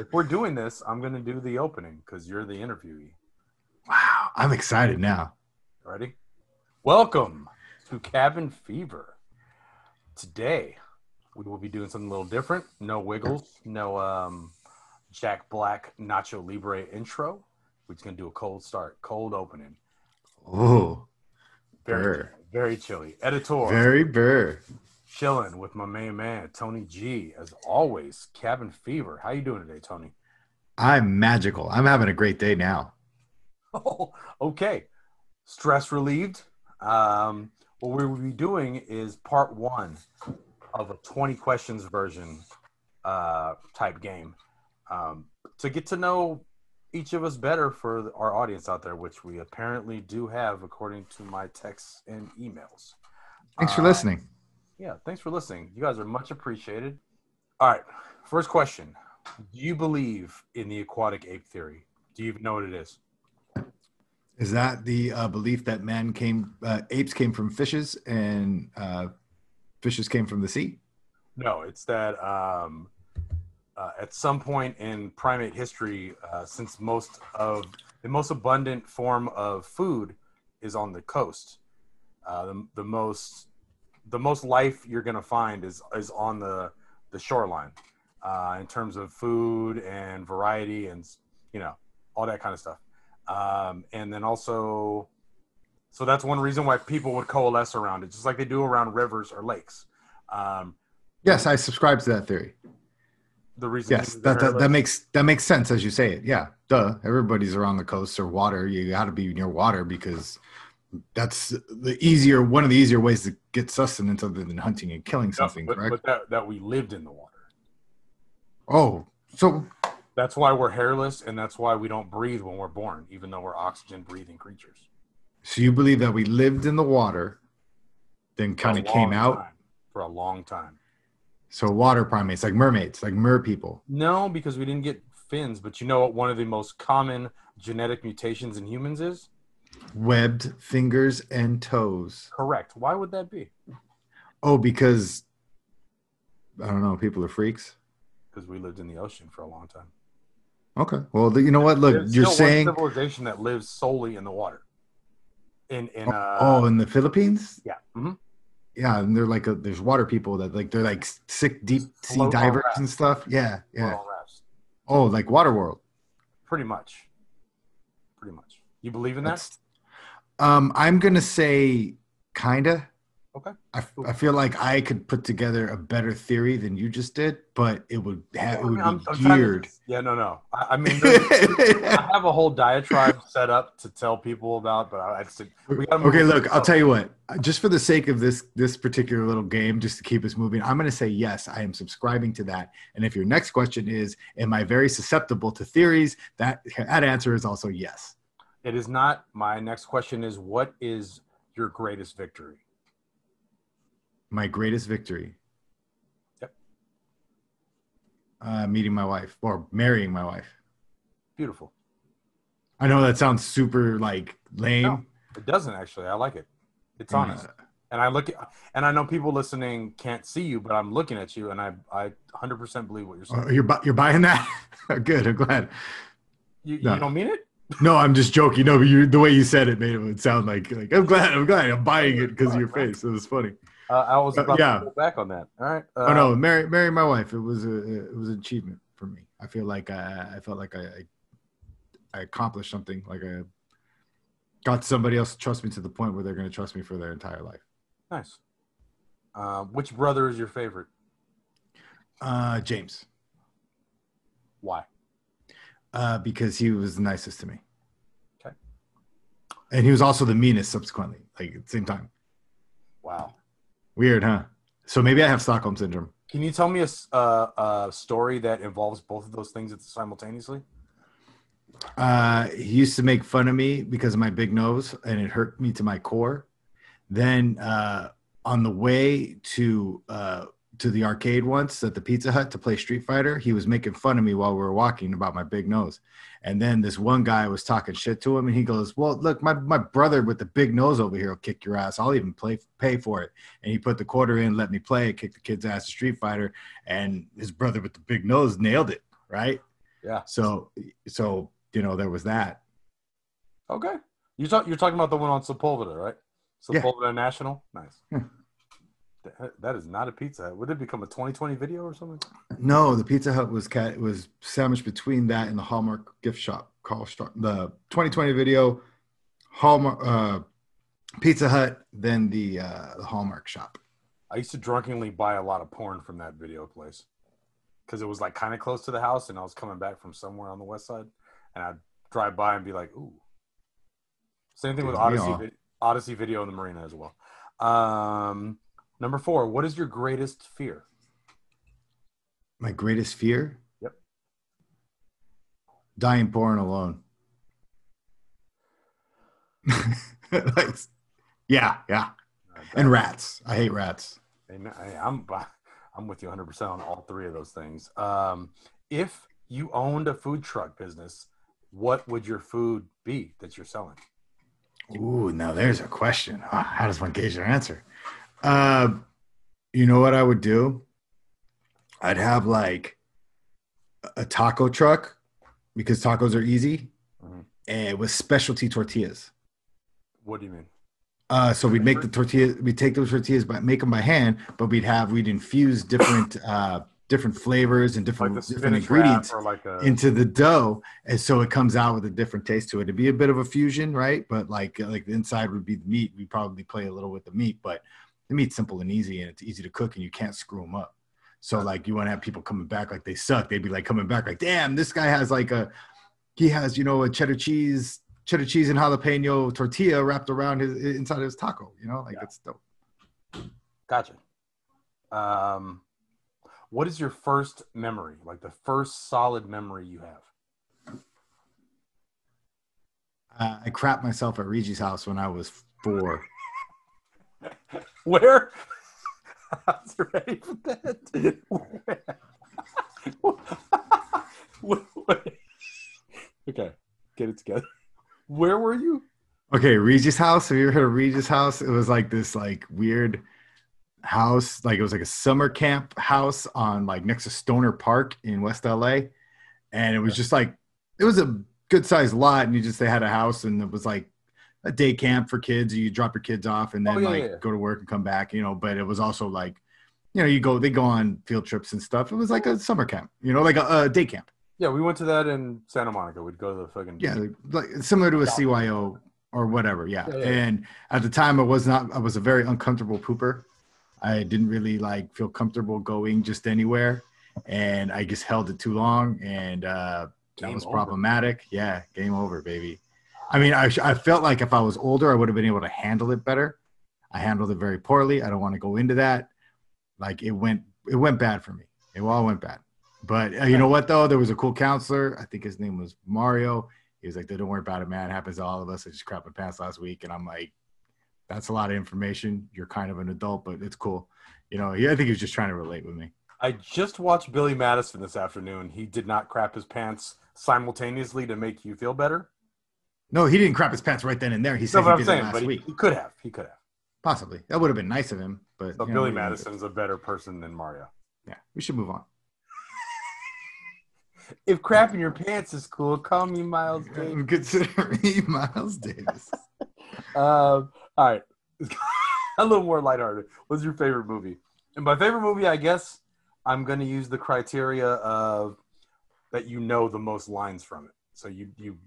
if we're doing this, I'm going to do the opening because you're the interviewee. Wow, I'm excited now. Ready? Welcome to Cabin Fever. Today, we will be doing something a little different. No wiggles, no um, Jack Black Nacho Libre intro. We're just going to do a cold start, cold opening. Oh, Very, Burr. very chilly. Editor. very burr. Chilling with my main man Tony G. As always, cabin fever. How you doing today, Tony? I'm magical. I'm having a great day now. Oh, okay. Stress relieved. Um, what we will be doing is part one of a 20 questions version uh, type game um, to get to know each of us better for our audience out there, which we apparently do have according to my texts and emails. Thanks for Uh, listening. Yeah, thanks for listening. You guys are much appreciated. All right, first question. Do you believe in the aquatic ape theory? Do you even know what it is? Is that the uh, belief that man came, uh, apes came from fishes and uh, fishes came from the sea? No, it's that um, uh, at some point in primate history, uh, since most of the most abundant form of food is on the coast, uh, the, the most the most life you're going to find is is on the the shoreline uh, in terms of food and variety and you know all that kind of stuff. Um, and then also, so that's one reason why people would coalesce around it, just like they do around rivers or lakes. Um, Yes, I subscribe to that theory. the reason Yes, that, that that makes that makes sense as you say it. Yeah, duh. Everybody's around the coast or water. You got to be near water because that's the easier one of the easier ways to get sustenance other than hunting and killing something. but, correct? but that, that we lived in the water. oh, so That's why we're hairless, and that's why we don't breathe when we're born, even though we're oxygen breathing creatures. so you believe that we lived in the water, then kind of came out. time. for a long time. So water primates, like mermaids, like mer people. No, because we didn't get fins. But you know what? One of the most common genetic mutations in humans is webbed fingers and toes. correct. Why would that be? Oh, because I don't know, people are freaks. Because we lived in the ocean for a long time. Okay. Well, you know what? Look, There's you're saying civilization that lives solely in the water. In in uh, oh, in the Philippines? yeah. mhm. Yeah, and they're like a, there's water people that like they're like sick deep sea divers and stuff. Yeah, yeah. Oh, like Waterworld. Pretty much. Pretty much. You believe in that? That's, um, I'm gonna say kinda. Okay. I, I feel like I could put together a better theory than you just did, but it would have it I mean, I'm- be I'm to- yeah, no, no. I, I mean, I have a whole diatribe set up to tell people about, but I, I just we gotta okay, look, I'll tell you what. Just for the sake of this this particular little game, just to keep us moving, I'm going to say yes. I am subscribing to that. And if your next question is, am I very susceptible to theories? That that answer is also yes. It is not. My next question is, what is your greatest victory? My greatest victory. Yep. Uh, meeting my wife or marrying my wife. Beautiful. I know that sounds super like lame. No. It doesn't actually. I like it. It's honest. Uh, And I look at, and I know people listening can't see you, but I'm looking at you, and I, I 100% believe what you're saying. oh, you're bu- you're buying that? Good. I'm glad. You, you don't mean it? No, I'm just joking. No, but you the way you said it made it sound like like I'm glad. I'm glad. I'm buying it because of your face. It was funny. Uh, I was Uh, yeah. to go back on that. All right. Uh, oh no, marry marry my wife. It was a it was an achievement for me. I feel like I, I felt like I, I I accomplished something. Like I got somebody else to trust me to the point where they're going to trust me for their entire life. Nice. Uh, which brother is your favorite? Uh, James, Why? Uh, because he was the nicest to me. Okay. And he was also the meanest. Subsequently, like at the same time. Wow. Weird, huh? So maybe I have Stockholm syndrome. Can you tell me a, uh, a story that involves both of those things simultaneously? Uh, he used to make fun of me because of my big nose, and it hurt me to my core. Then uh, on the way to uh, to the arcade once at the Pizza Hut to play Street Fighter, he was making fun of me while we were walking about my big nose. And then this one guy was talking shit to him, and he goes, "Well, look, my my brother with the big nose over here will kick your ass. I'll even play pay for it." And he put the quarter in, let me play, kicked the kid's ass at Street Fighter, and his brother with the big nose nailed it. Right. Yeah. So so you know there was that. Okay. You talk. You're talking about the one on Sepulveda, right? Yeah. Sepulveda National. Nice. That- is not a Pizza Hut. Would it become a 2020 video or something? No, the Pizza Hut was cat was sandwiched between that and the Hallmark gift shop. Call the 2020 video, Hallmark uh, Pizza Hut, then the uh, the Hallmark shop. I used to drunkenly buy a lot of porn from that video place because it was like kind of close to the house, and I was coming back from somewhere on the west side, and I'd drive by and be like, "Ooh." Same thing with Dude, we Odyssey, Odyssey Video in the marina as well. Um, number four, what is your greatest fear? My greatest fear? Yep. Dying born alone. like, yeah, yeah. Uh, And rats. I hate rats. And I, I'm I'm with you 100 percent on all three of those things. Um, if you owned a food truck business, what would your food be that you're selling? Ooh, now there's a question. How does one gauge their answer? Uh, you know what I would do? I'd have like a taco truck because tacos are easy, Mhm. and with specialty tortillas. What do you mean? Uh, so we'd make the tortillas, we'd take those tortillas, but make them by hand. But we'd have we'd infuse different uh, different flavors and different the different ingredients like a into the dough, and so it comes out with a different taste to it. It'd be a bit of a fusion, right? But like like the inside would be the meat. We'd probably play a little with the meat, but the meat's simple and easy, and it's easy to cook, and you can't screw them up. So like you want to have people coming back like they suck. They'd be like coming back like, damn, this guy has like a he has you know a cheddar cheese cheddar cheese and jalapeno tortilla wrapped around his inside his taco. You know, like Yeah. it's dope. Gotcha. Um, what is your first memory? Like the first solid memory you have? Uh, I crapped myself at Reggie's house when I was four. Where? I was ready for that. Okay, get it together. Where were you? Okay, Regis House. Have you ever heard of Regis House? It was like this like weird house, like it was like a summer camp house on like next to Stoner Park in West LA. And it was just like it was a good sized lot, and you just they had a house and it was like a day camp for kids. You drop your kids off and then Oh, yeah, like yeah. go to work and come back, you know, but it was also like you know, you go they go on field trips and stuff. It was like a summer camp, you know, like a, a day camp. Yeah, we went to that in Santa Monica. We'd go to the fucking Yeah, like similar to a CYO or whatever. Yeah. Yeah, yeah, yeah. And at the time, I was not. I was a very uncomfortable pooper. I didn't really like feel comfortable going just anywhere, and I just held it too long, and uh, that was over. problematic. Yeah, game over, baby. I mean, I, I felt like if I was older, I would have been able to handle it better. I handled it very poorly. I don't want to go into that. Like it went, it went bad for me. It all went bad. But uh, you know what though? There was a cool counselor. I think his name was Mario. He was like, "Don't worry about it, man. It happens to all of us. I just crapped my pants last week." And I'm like, "That's a lot of information. You're kind of an adult, but it's cool." You know, he, I think he was just trying to relate with me. I just watched Billy Madison this afternoon. He did not crap his pants simultaneously to make you feel better. No, he didn't crap his pants right then and there. He No, said but he did it saying, last but he, week. he could have. He could have. Possibly that would have been nice of him. But So you know, Billy Madison's a better person than Mario. Yeah, we should move on. If crapping your pants is cool, call me Miles Davis. Consider me Miles Davis. Um, all right, a little more lighthearted. What's your favorite movie? And by favorite movie, I guess I'm going to use the criteria of that you know the most lines from it. So you you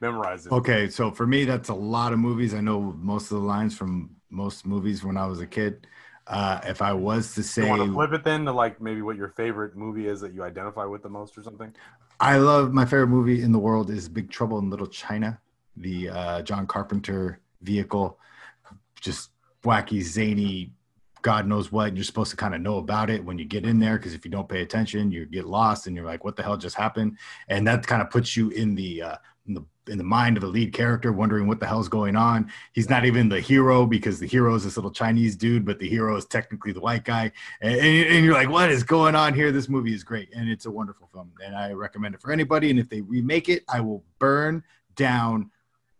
memorize it. Okay, so for me, that's a lot of movies. I know most of the lines from most movies when I was a kid. Uh, if I was to You say, want to flip it then to like maybe what your favorite movie is that you identify with the most or something? I love my favorite movie in the world is Big Trouble in Little China, the uh, John Carpenter vehicle, just wacky, zany, God knows what. And you're supposed to kind of know about it when you get in there because if you don't pay attention, you get lost and you're like, "What the hell just happened?" And that kind of puts you in the uh, in the in the mind of the lead character, wondering what the hell's going on. He's not even the hero because the hero is this little Chinese dude, but the hero is technically the white guy. And, and, and you're like, what is going on here? This movie is great. And it's a wonderful film. And I recommend it for anybody. And if they remake it, I will burn down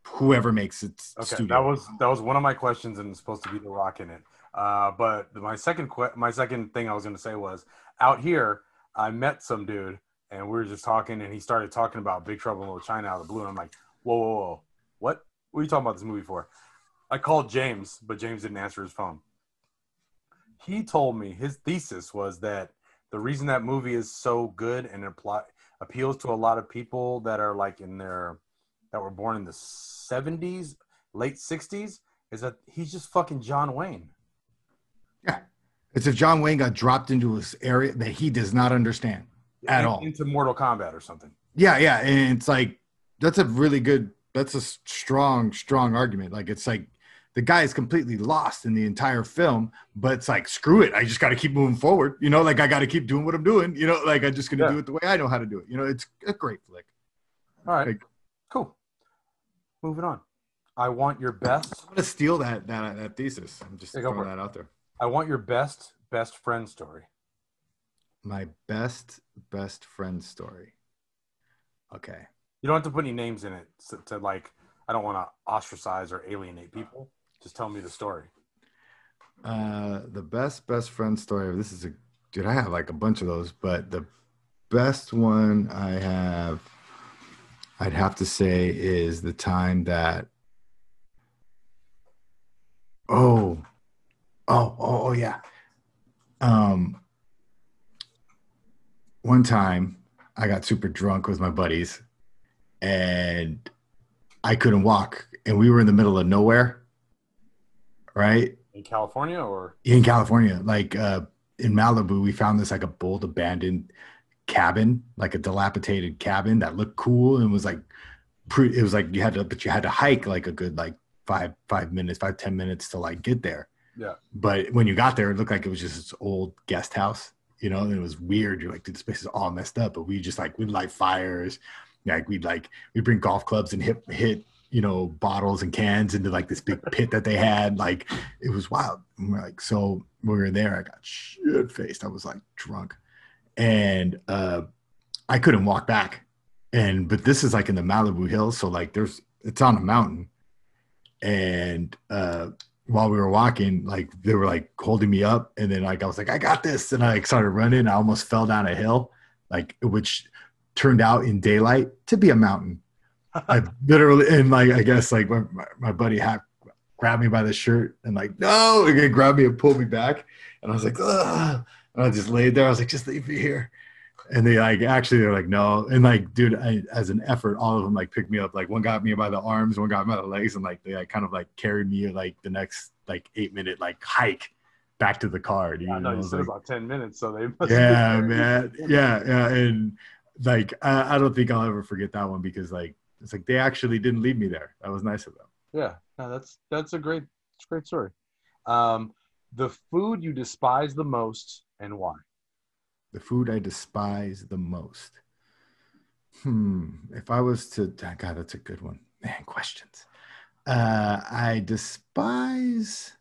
whoever makes it. Okay, studio. that was that was one of my questions, and it's supposed to be the Rock in it. Uh, but my second que- my second thing I was going to say was out here, I met some dude and we were just talking, and he started talking about Big Trouble in Little China out of the blue, and I'm like, whoa, whoa, whoa, what? What are you talking about this movie for? I called James, but James didn't answer his phone. He told me his thesis was that the reason that movie is so good and apply, appeals to a lot of people that are like in their that were born in the 70s, late 60s is that he's just fucking John Wayne. Yeah. It's if John Wayne got dropped into this area that he does not understand at all. Into Mortal Kombat or something. Yeah, yeah, and it's like that's a really good. That's a strong, strong argument. Like it's like the guy is completely lost in the entire film, but it's like screw it. I just got to keep moving forward. You know, like I got to keep doing what I'm doing. You know, like I'm just gonna Yeah. do it the way I know how to do it. You know, it's a great flick. All right. Like- cool. Moving on. I want your best. I'm gonna steal that that that thesis. I'm just throwing that out there. I want your best best friend story. My best best friend story. Okay. You don't have to put any names in it to, to like. I don't want to ostracize or alienate people. Just tell me the story. Uh, the best best friend story. This is a dude. I have like a bunch of those, but the best one I have, I'd have to say, is the time that. Oh, oh, oh, oh, yeah. Um, one time I got super drunk with my buddies, and I couldn't walk, and we were in the middle of nowhere. Right In California or in California, like uh, in Malibu, we found this like a old abandoned cabin, like a dilapidated cabin that looked cool and was like, it was like you had to, but you had to hike like a good like five five minutes, five ten minutes to like get there. Yeah. But when you got there, it looked like it was just this old guest house, you know, it was weird. You're like, dude, this place is all messed up. But we just like we'd light fires, like we'd like we'd bring golf clubs and hit hit you know bottles and cans into like this big pit that they had. Like it was wild. And we're like, so we were there. I got shit faced. I was like drunk, and uh, I couldn't walk back. And but this is like in the Malibu hills, so like there's it's on a mountain, and uh, while we were walking, like they were like holding me up, and then like I was like, I got this, and I like started running. I almost fell down a hill, like which turned out in daylight to be a mountain. I literally and like I guess like my, my, my buddy had grabbed me by the shirt and like no, and he grabbed me and pulled me back, and I was like, Ugh. and I just laid there. I was like, just leave me here. And they like actually they're like no, and like dude, I, as an effort, all of them like picked me up. Like one got me by the arms, one got me by the legs, and like they like kind of like carried me like the next like eight minute like hike back to the car. Dude. I know you said like, about ten minutes, so they must yeah, man. Yeah, yeah. And like, I, I don't think I'll ever forget that one because like, it's like they actually didn't leave me there. That was nice of them. Yeah, no, that's that's a great, it's a great story. Um, the food you despise the most and why? The food I despise the most. Hmm. If I was to, God, that's a good one. Man, questions. Uh, I despise.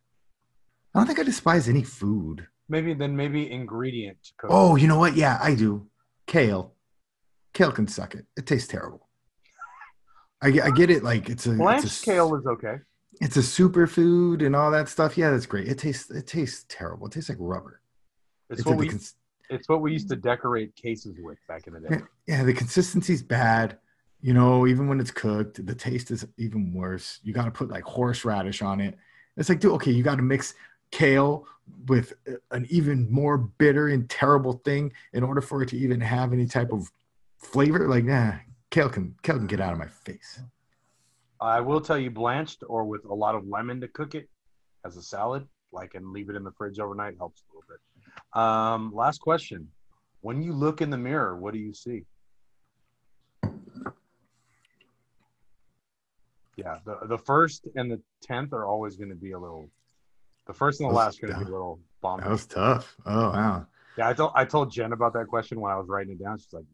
I don't think I despise any food. Maybe then maybe ingredient. Oh, you know what? Yeah, I do. Kale. Kale can suck it. It tastes terrible. I, get- I get it. Like it's a it's a kale is okay. it's a superfood and all that stuff. Yeah, that's great. It tastes it tastes terrible. It tastes like rubber. It's, It's what we cons- it's what we used to decorate cases with back in the day. yeah, the consistency's bad. You know, even when it's cooked, the taste is even worse. You got to put like horseradish on it. It's like, dude, okay, you got to mix kale with an even more bitter and terrible thing in order for it to even have any type of flavor. Like, nah, kale can kale can get out of my face. I will tell you, blanched or with a lot of lemon to cook it as a salad, like and leave it in the fridge overnight helps a little bit. Um, last question: When you look in the mirror, what do you see? Yeah, the the first and the tenth are always going to be a little. The first and the last are going to be a little bomb. That was tough. Oh wow. Yeah, I told I told Jen about that question when I was writing it down. She's like,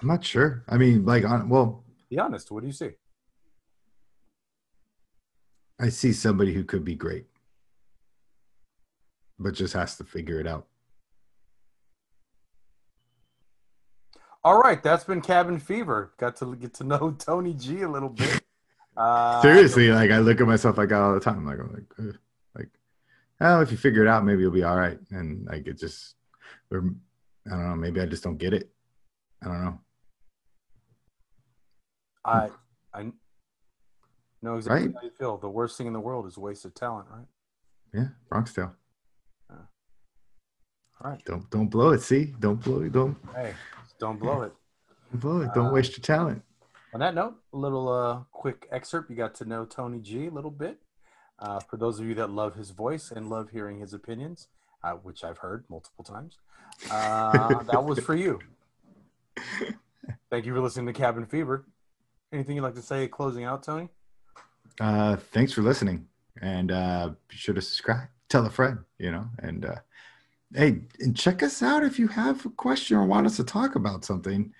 I'm not sure. I mean, like on well, "Be honest. What do you see?" I see somebody who could be great, but just has to figure it out. All right, that's been Cabin Fever. Got to get to know Tony G a little bit. Uh, Seriously, like I look at myself like that all the time. Like I'm like, "Ugh." like, oh, if you figure it out, maybe you'll be all right. And like it just, or I don't know, maybe I just don't get it. I don't know. I I know exactly Right. how you feel. The worst thing in the world is wasted talent, right? Yeah, Bronx Tale. All right. Don't don't blow it. See, don't blow it. Don't, Hey, don't blow it. don't blow it. Don't Uh, waste your talent. On that note, a little uh, quick excerpt. You got to know Tony G a little bit. Uh, for those of you that love his voice and love hearing his opinions, uh, which I've heard multiple times, uh, that was for you. Thank you for listening to Cabin Fever. Anything you'd like to say closing out, Tony? Uh, thanks for listening, and uh, be sure to subscribe. Tell a friend. You know, and uh, hey, and check us out if you have a question or want us to talk about something.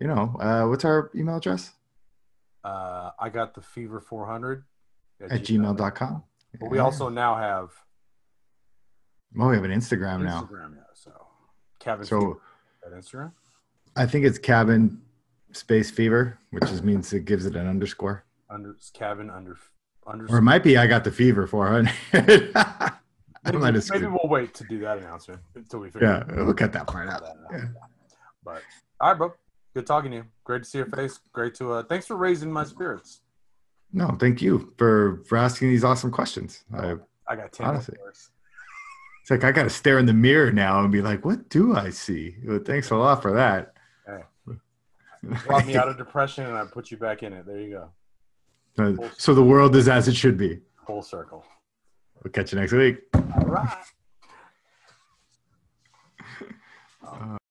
You know, uh, what's our email address? Uh, I got the Fever 400 At gmail.com. But we also now have Oh, we have an Instagram now. Instagram now. So, Cabin So Fever at Instagram. I think it's cabin space fever, which just means it gives it an underscore. Under cabin under under. Or it might be I got the fever 400. maybe, maybe we'll wait to do that announcement until we figure. Yeah, we'll cut that part out. that out. Yeah. But all right, bro. Good talking to you. Great to see your face. Great to uh thanks for raising my spirits. No, thank you for for asking these awesome questions. I, I got ten Honestly. it's like I got to stare in the mirror now and be like, "What do I see?" Well, thanks a lot for that. Hey. Brought me out of depression and I put you back in it. There you go. Uh, so the world is as it should be. Full circle. We'll catch you next week. All right. Uh,